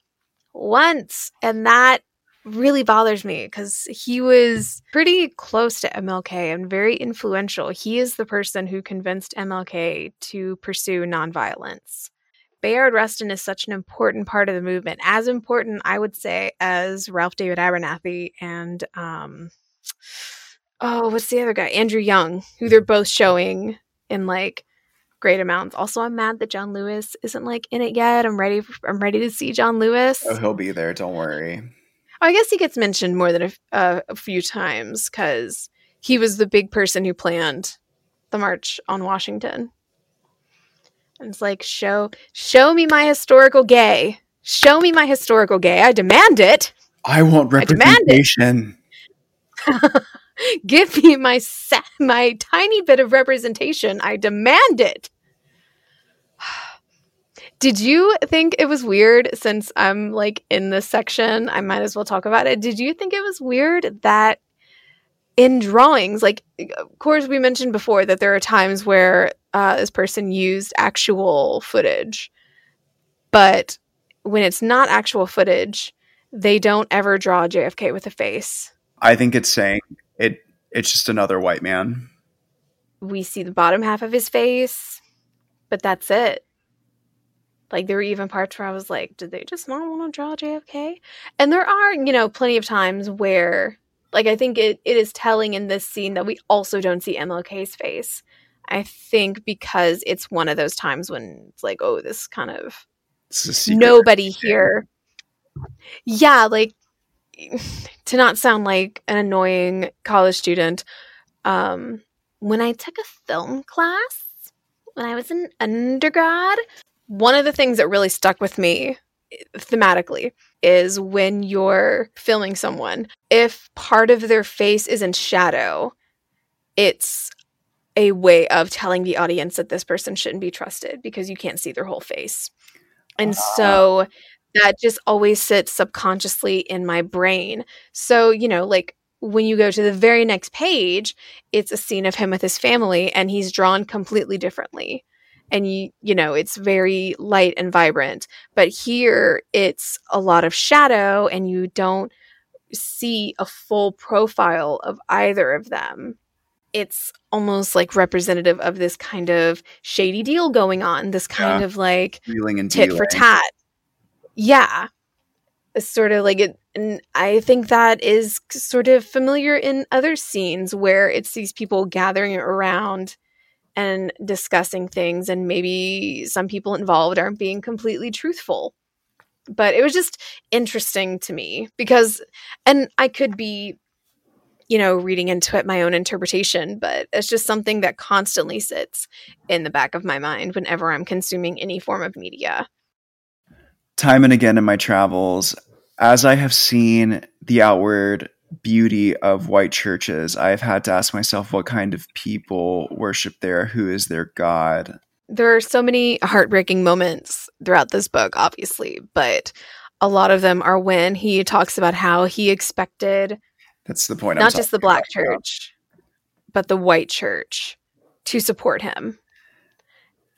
once. And that really bothers me because he was pretty close to MLK and very influential. He is the person who convinced MLK to pursue nonviolence. Bayard Rustin is such an important part of the movement, as important, I would say, as Ralph David Abernathy and, um, oh, what's the other guy? Andrew Young, who they're both showing in like great amounts. Also, I'm mad that John Lewis isn't like in it yet. I'm ready. For, I'm ready to see John Lewis. Oh, he'll be there. Don't worry. I guess he gets mentioned more than a, uh, a few times because he was the big person who planned the march on Washington. And it's like, show, show me my historical gay. Show me my historical gay. I demand it. I want representation. I Give me my sa- my tiny bit of representation. I demand it. Did you think it was weird since I'm like in this section? I might as well talk about it. Did you think it was weird that in drawings, like, of course, we mentioned before that there are times where uh, this person used actual footage, but when it's not actual footage, they don't ever draw JFK with a face. I think it's saying it. It's just another white man. We see the bottom half of his face, but that's it. Like there were even parts where I was like, did they just not want to draw JFK? And there are, you know, plenty of times where like I think it, it is telling in this scene that we also don't see MLK's face. I think because it's one of those times when it's like, oh, this kind of nobody here. Yeah, like to not sound like an annoying college student, um, when I took a film class when I was an undergrad, one of the things that really stuck with me thematically is when you're filming someone, if part of their face is in shadow, it's a way of telling the audience that this person shouldn't be trusted because you can't see their whole face. And uh. so that just always sits subconsciously in my brain. So, you know, like when you go to the very next page, it's a scene of him with his family and he's drawn completely differently and you you know it's very light and vibrant. But here it's a lot of shadow and you don't see a full profile of either of them. It's almost like representative of this kind of shady deal going on this kind yeah. of like and tit for tat. Yeah. It's sort of like it and i think that is sort of familiar in other scenes where it's these people gathering around and discussing things and maybe some people involved aren't being completely truthful. But it was just interesting to me because and i could be you know reading into it my own interpretation but it's just something that constantly sits in the back of my mind whenever i'm consuming any form of media. Time and again in my travels as i have seen the outward beauty of white churches, I've had to ask myself what kind of people worship there, who is their God. There are so many heartbreaking moments throughout this book, obviously, but a lot of them are when he talks about how he expected that's the point not just the black church but the white church to support him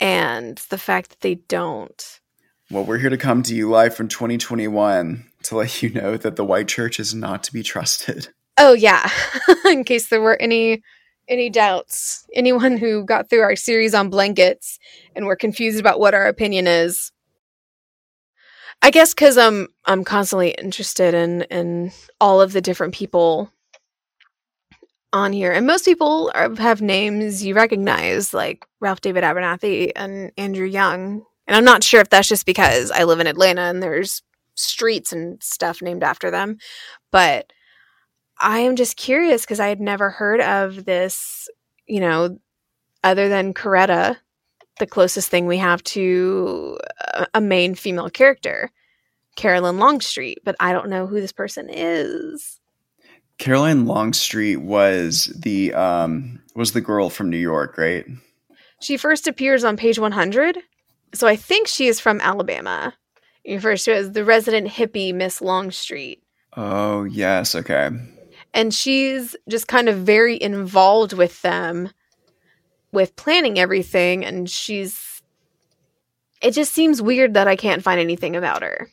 and the fact that they don't. Well we're here to come to you live from 2021 to let you know that the white church is not to be trusted. Oh yeah, in case there were any any doubts, anyone who got through our series on blankets and were confused about what our opinion is. I guess because I'm I'm constantly interested in in all of the different people on here, and most people are, have names you recognize, like Ralph David Abernathy and Andrew Young. And I'm not sure if that's just because I live in Atlanta and there's streets and stuff named after them. But I am just curious because I had never heard of this, you know, other than Coretta, the closest thing we have to a main female character, Caroline Longstreet, but I don't know who this person is. Caroline Longstreet was the um was the girl from New York, right? She first appears on page 100. So I think she is from Alabama refers to as the resident hippie Miss Longstreet. Oh, yes. Okay. And she's just kind of very involved with them with planning everything. And she's. It just seems weird that I can't find anything about her.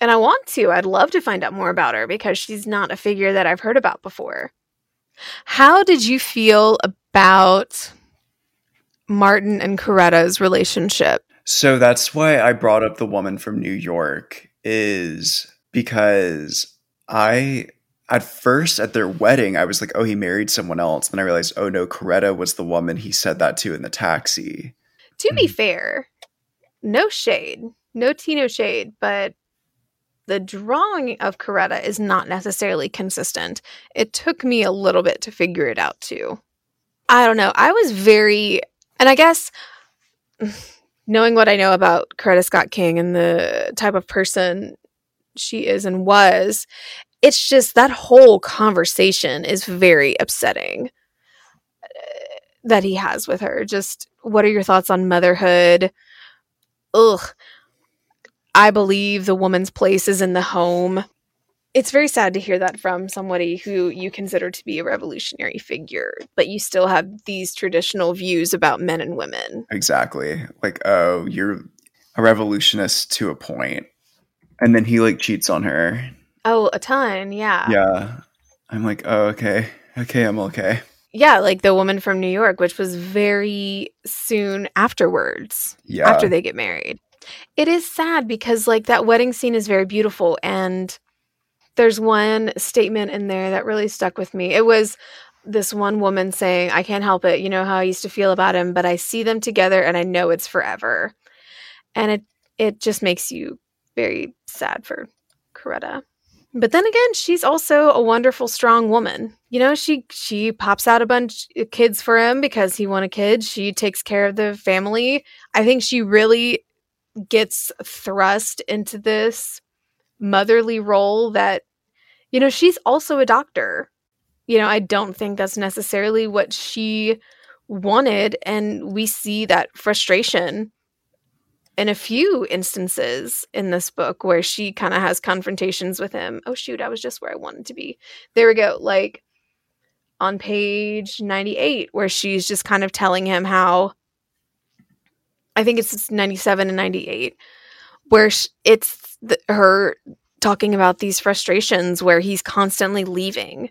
And I want to. I'd love to find out more about her because she's not a figure that I've heard about before. How did you feel about Martin and Coretta's relationship? So that's why I brought up the woman from New York is because I at first at their wedding I was like, oh, he married someone else. Then I realized, oh no, Coretta was the woman he said that to in the taxi. To be hmm. fair, no shade, no tea, no shade, but the drawing of Coretta is not necessarily consistent. It took me a little bit to figure it out too. I don't know. I was very, and I guess knowing what I know about Coretta Scott King and the type of person she is and was, it's just that whole conversation is very upsetting uh, that he has with her. Just what are your thoughts on motherhood? Ugh. I believe the woman's place is in the home. It's very sad to hear that from somebody who you consider to be a revolutionary figure, but you still have these traditional views about men and women. Exactly. Like, oh, you're a revolutionist to a point. And then he like cheats on her. Oh, a ton, yeah. Yeah. I'm like, oh, okay. Okay, I'm okay. Yeah, like the woman from New York, which was very soon afterwards. Yeah. After they get married. It is sad because like that wedding scene is very beautiful and there's one statement in there that really stuck with me. It was this one woman saying, I can't help it. You know how I used to feel about him, but I see them together and I know it's forever. And it it just makes you very sad for Coretta. But then again, she's also a wonderful, strong woman. You know, she she pops out a bunch of kids for him because he wanted kids. She takes care of the family. I think she really gets thrust into this motherly role that you know she's also a doctor. You know i don't think that's necessarily what she wanted and we see that frustration in a few instances in this book where she kind of has confrontations with him. Oh shoot i was just where i wanted to be. There we go like on page 98 where she's just kind of telling him how I think it's 97 and 98 where it's her talking about these frustrations where he's constantly leaving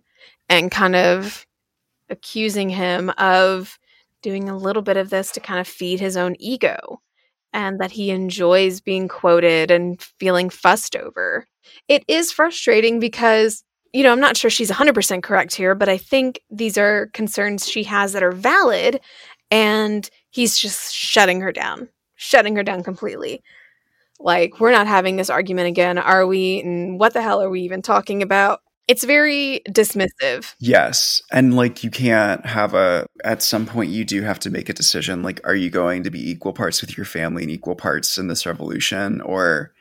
and kind of accusing him of doing a little bit of this to kind of feed his own ego and that he enjoys being quoted and feeling fussed over. It is frustrating because, you know, I'm not sure she's 100% correct here, but I think these are concerns she has that are valid and he's just shutting her down, shutting her down completely. Like, we're not having this argument again, are we? And what the hell are we even talking about? It's very dismissive. Yes. And like, you can't have a, at some point, you do have to make a decision. Like, are you going to be equal parts with your family and equal parts in this revolution? Or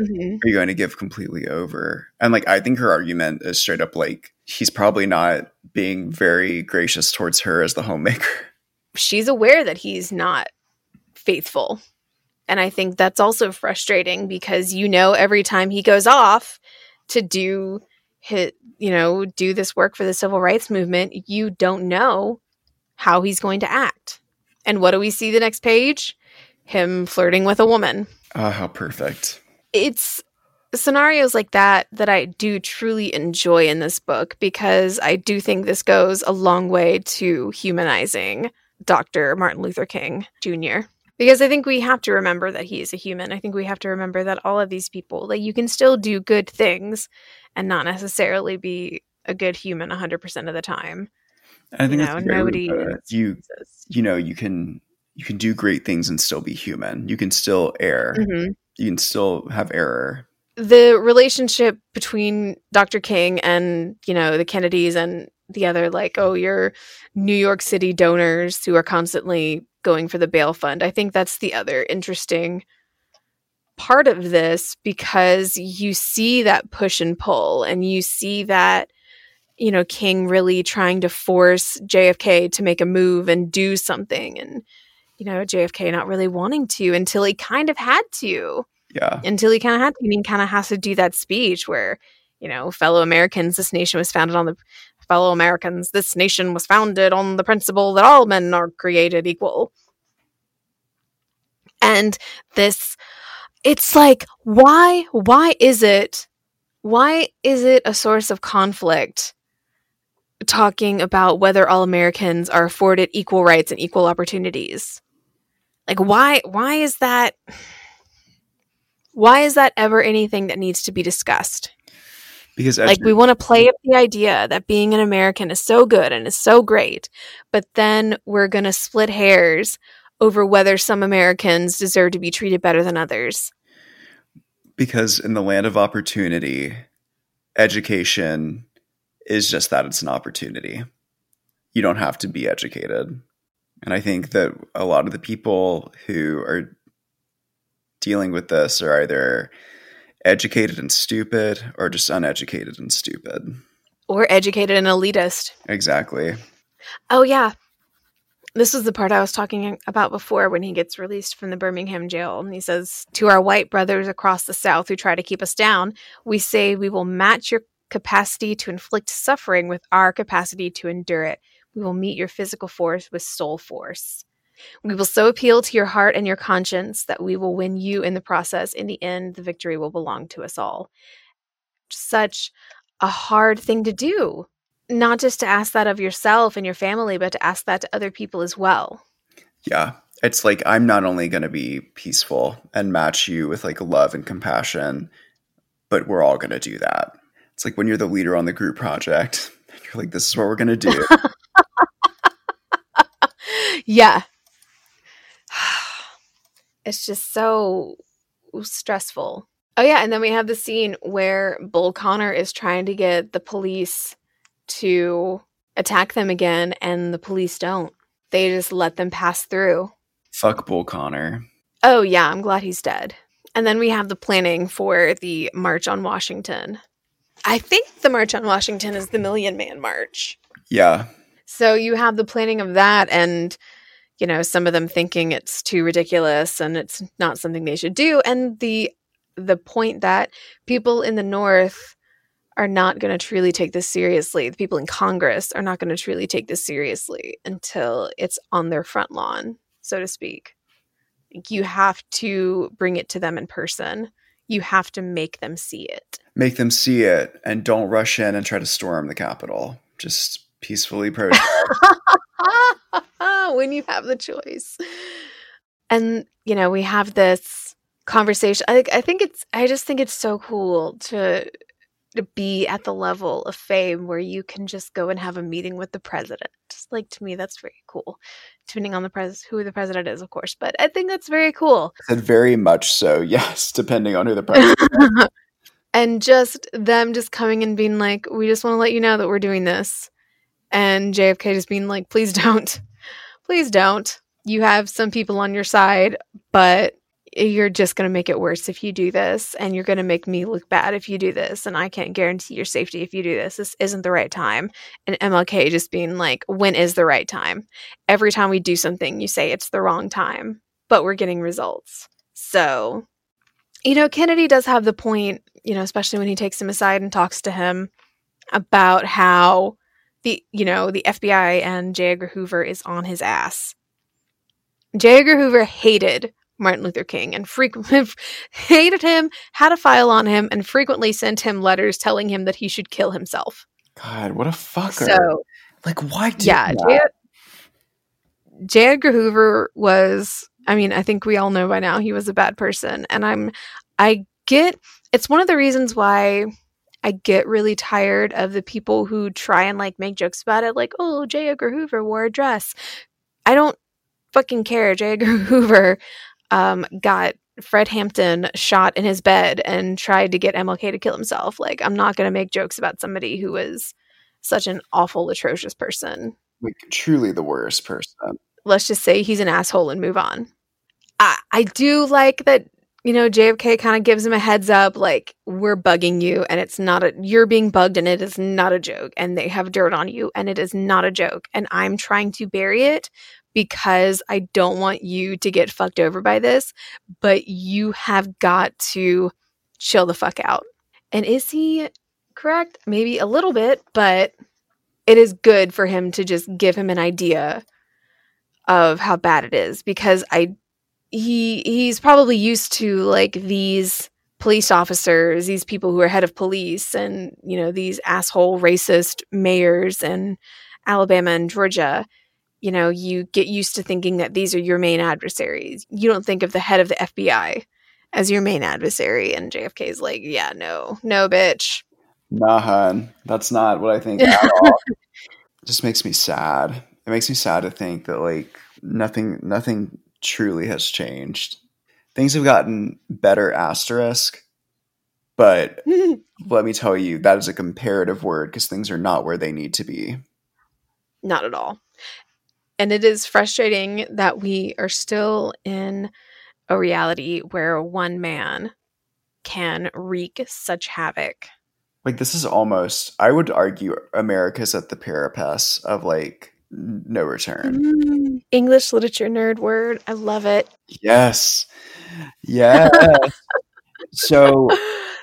mm-hmm. are you going to give completely over? And like, I think her argument is straight up like, he's probably not being very gracious towards her as the homemaker. she's aware that he's not faithful. And I think that's also frustrating because you know every time he goes off to do hit, you know, do this work for the civil rights movement, you don't know how he's going to act. And what do we see the next page? Him flirting with a woman. Oh, how perfect. It's scenarios like that that I do truly enjoy in this book because I do think this goes a long way to humanizing Dr. Martin Luther King Jr. Because I think we have to remember that he is a human. I think we have to remember that all of these people, like you can still do good things and not necessarily be a good human 100% of the time. I think you know, nobody you you know you can you can do great things and still be human. You can still err. Mm-hmm. You can still have error. The relationship between Dr. King and you know the Kennedys and the other like oh you're new york city donors who are constantly going for the bail fund i think that's the other interesting part of this because you see that push and pull and you see that you know king really trying to force jfk to make a move and do something and you know jfk not really wanting to until he kind of had to yeah until he kind of had to he kind of has to do that speech where you know, fellow Americans, this nation was founded on the fellow Americans, this nation was founded on the principle that all men are created equal. And this, it's like, why, why is it, why is it a source of conflict talking about whether all Americans are afforded equal rights and equal opportunities? Like, why, why is that, why is that ever anything that needs to be discussed? Because like we want to play up the idea that being an American is so good and is so great, but then we're going to split hairs over whether some Americans deserve to be treated better than others. Because in the land of opportunity, education is just that it's an opportunity. You don't have to be educated. And I think that a lot of the people who are dealing with this are either educated and stupid or just uneducated and stupid. Or educated and elitist. Exactly. Oh, yeah. This was the part I was talking about before when he gets released from the Birmingham jail. And he says, To our white brothers across the South who try to keep us down, we say we will match your capacity to inflict suffering with our capacity to endure it. We will meet your physical force with soul force. We will so appeal to your heart and your conscience that we will win you in the process. In the end, the victory will belong to us all. Such a hard thing to do. Not just to ask that of yourself and your family, but to ask that to other people as well. Yeah. It's like I'm not only going to be peaceful and match you with like love and compassion, but we're all going to do that. It's like when you're the leader on the group project, you're like, this is what we're going to do. yeah, it's just so stressful. Oh yeah, and then we have the scene where Bull Connor is trying to get the police to attack them again and the police don't. They just let them pass through. Fuck Bull Connor. Oh yeah, I'm glad he's dead. And then we have the planning for the March on Washington. I think the March on Washington is the Million Man March. Yeah. So you have the planning of that and you know some of them thinking it's too ridiculous and it's not something they should do and the the point that people in the north are not going to truly take this seriously the people in congress are not going to truly take this seriously until it's on their front lawn so to speak. You have to bring it to them in person. You have to make them see it. Make them see it and don't rush in and try to storm the capitol. Just peacefully protest when you have the choice. And, you know, we have this conversation. I, I think it's, I just think it's so cool to, to be at the level of fame where you can just go and have a meeting with the president. Just like to me, that's very cool. Depending on the pres, who the president is, of course, but I think that's very cool. said very much so. Yes, depending on who the president. and just them just coming and being like, "We just want to let you know that we're doing this," and JFK just being like, "Please don't." please don't. You have some people on your side, but you're just going to make it worse if you do this and you're going to make me look bad if you do this and I can't guarantee your safety if you do this. This isn't the right time. And MLK just being like, when is the right time? Every time we do something, you say it's the wrong time, but we're getting results. So, you know, Kennedy does have the point, you know, especially when he takes him aside and talks to him about how the you know the FBI and J. Edgar Hoover is on his ass. J. Edgar Hoover hated Martin Luther King and frequently hated him, had a file on him, and frequently sent him letters telling him that he should kill himself. God, what a fucker! So, like, why? yeah, J. J. Edgar Hoover was. I mean, I think we all know by now he was a bad person, and I'm. I get. It's one of the reasons why I get really tired of the people who try and like make jokes about it, like, oh, J. Edgar Hoover wore a dress. I don't fucking care. J. Edgar Hoover um, got Fred Hampton shot in his bed and tried to get MLK to kill himself. Like, I'm not going to make jokes about somebody who was such an awful, atrocious person. Like, truly the worst person. Let's just say he's an asshole and move on. I, I do like that you know, JFK kind of gives him a heads up like, we're bugging you and it's not a, you're being bugged and it is not a joke. And they have dirt on you and it is not a joke. And I'm trying to bury it because I don't want you to get fucked over by this, but you have got to chill the fuck out. And is he correct, maybe a little bit, but it is good for him to just give him an idea of how bad it is because I he he's probably used to like these police officers, these people who are head of police and you know these asshole racist mayors in Alabama and Georgia. You know, you get used to thinking that these are your main adversaries. You don't think of the head of the FBI as your main adversary and JFK is like, "Yeah, no. No, bitch." Nah, hun. That's not what I think at all. It just makes me sad. It makes me sad to think that like nothing nothing truly has changed. Things have gotten better asterisk, but let me tell you, that is a comparative word because things are not where they need to be. Not at all. And it is frustrating that we are still in a reality where one man can wreak such havoc. Like this is almost I would argue America's at the parapet of like no return. Mm, English literature nerd word. I love it. Yes. Yes. so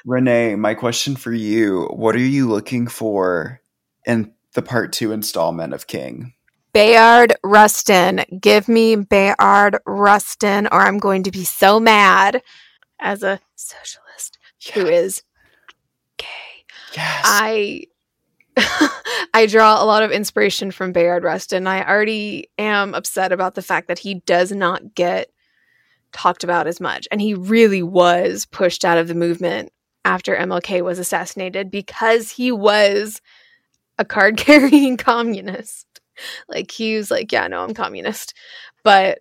Renee, my question for you, what are you looking for in the part two installment of King? Bayard Rustin. Give me Bayard Rustin, or I'm going to be so mad as a socialist who is gay. Yes. I I draw a lot of inspiration from Bayard Rustin. I already am upset about the fact that he does not get talked about as much. And he really was pushed out of the movement after MLK was assassinated because he was a card carrying communist. Like he was like, yeah, no, I'm communist. But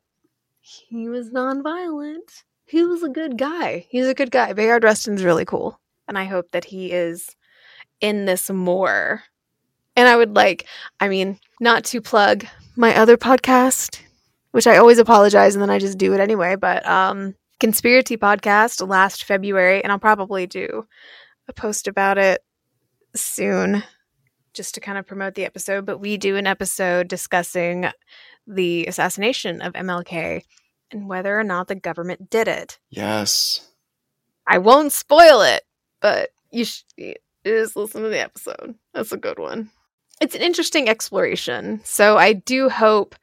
he was nonviolent. He was a good guy. He's a good guy. Bayard Rustin's really cool. And I hope that he is in this more. And I would like, I mean, not to plug my other podcast, which I always apologize and then I just do it anyway, but um Conspiracy podcast last February and I'll probably do a post about it soon just to kind of promote the episode, but we do an episode discussing the assassination of MLK and whether or not the government did it. yes. I won't spoil it, but you should just listen to the episode. That's a good one. It's an interesting exploration. So I do hope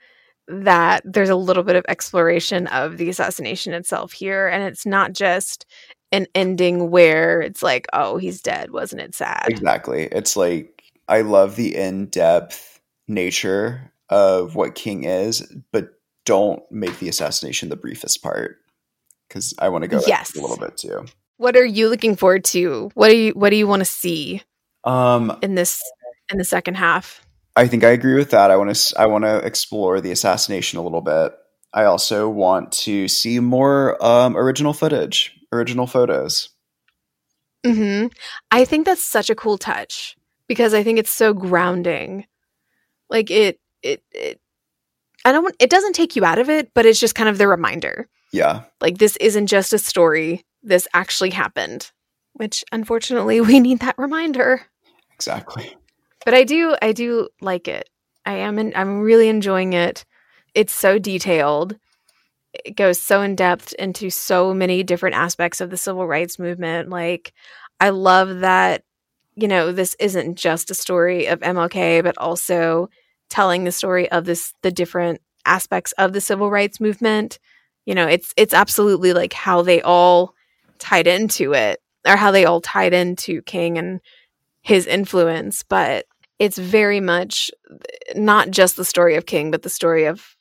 that there's a little bit of exploration of the assassination itself here. And it's not just an ending where it's like, oh, he's dead. Wasn't it sad? Exactly. It's like I love the in-depth nature of what King is, but don't make the assassination the briefest part because I want to go Yes. a little bit too. What are you looking forward to? What do you what do you want to see Um, in this in the second half? I think I agree with that. I want to I want to explore the assassination a little bit. I also want to see more um, original footage, original photos. hmm I think that's such a cool touch because I think it's so grounding. Like it, it, it. I don't. It doesn't take you out of it, but it's just kind of the reminder. Yeah, Like this isn't just a story. This actually happened. Which unfortunately we need that reminder. exactly. But I do. I do like it. I am. In, I'm really enjoying it. It's so detailed. It goes so in depth into so many different aspects of the civil rights movement. Like, I love that, you know, this isn't just a story of MLK, but also telling the story of this, the different aspects of the civil rights movement. You know, it's, it's absolutely like how they all tied into it or how they all tied into King and his influence. But it's very much not just the story of King, but the story of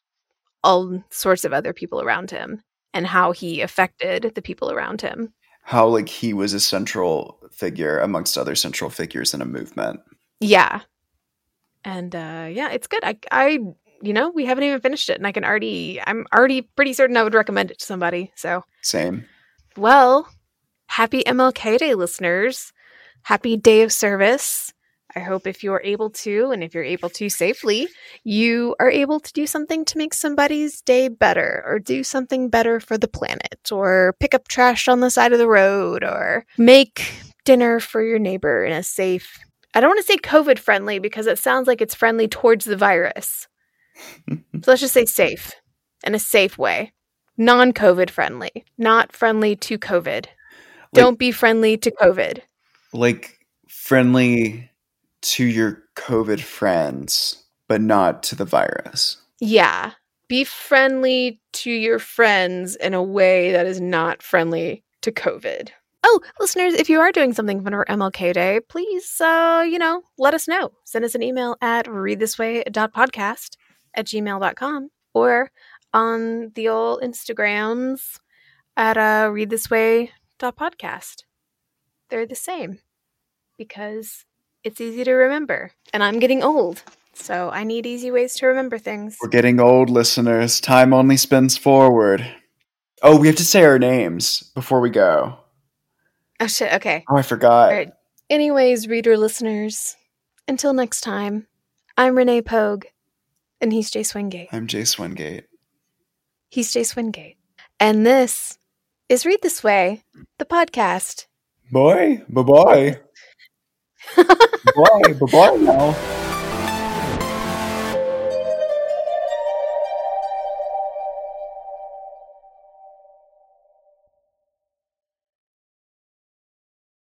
all sorts of other people around him and how he affected the people around him. How like he was a central figure amongst other central figures in a movement. Yeah. And uh yeah, it's good. I I you know, we haven't even finished it and I can already I'm already pretty certain I would recommend it to somebody. So, Same. Well, happy MLK Day listeners. Happy day of service. I hope if you're able to, and if you're able to safely, you are able to do something to make somebody's day better, or do something better for the planet, or pick up trash on the side of the road, or make dinner for your neighbor in a safe, I don't want to say COVID friendly because it sounds like it's friendly towards the virus. So let's just say safe, in a safe way. Non COVID friendly, not friendly to COVID. Don't be friendly to COVID. like friendly to your COVID friends, but not to the virus. Yeah. Be friendly to your friends in a way that is not friendly to COVID. Oh, listeners, if you are doing something fun for MLK Day, please, uh, you know, let us know. Send us an email at readthisway.podcast at gmail.com or on the old Instagrams at uh, readthisway.podcast. They're the same because it's easy to remember. And I'm getting old, so I need easy ways to remember things. We're getting old, listeners. Time only spins forward. Oh, we have to say our names before we go. Oh, shit. Okay. Oh, I forgot. Right. Anyways, reader listeners, until next time, I'm Renee Pogue, and he's Jay Swingate. I'm Jay Swingate. He's Jay Swingate. And this is Read This Way, the podcast. Boy, bye bye. bye, bye bye now.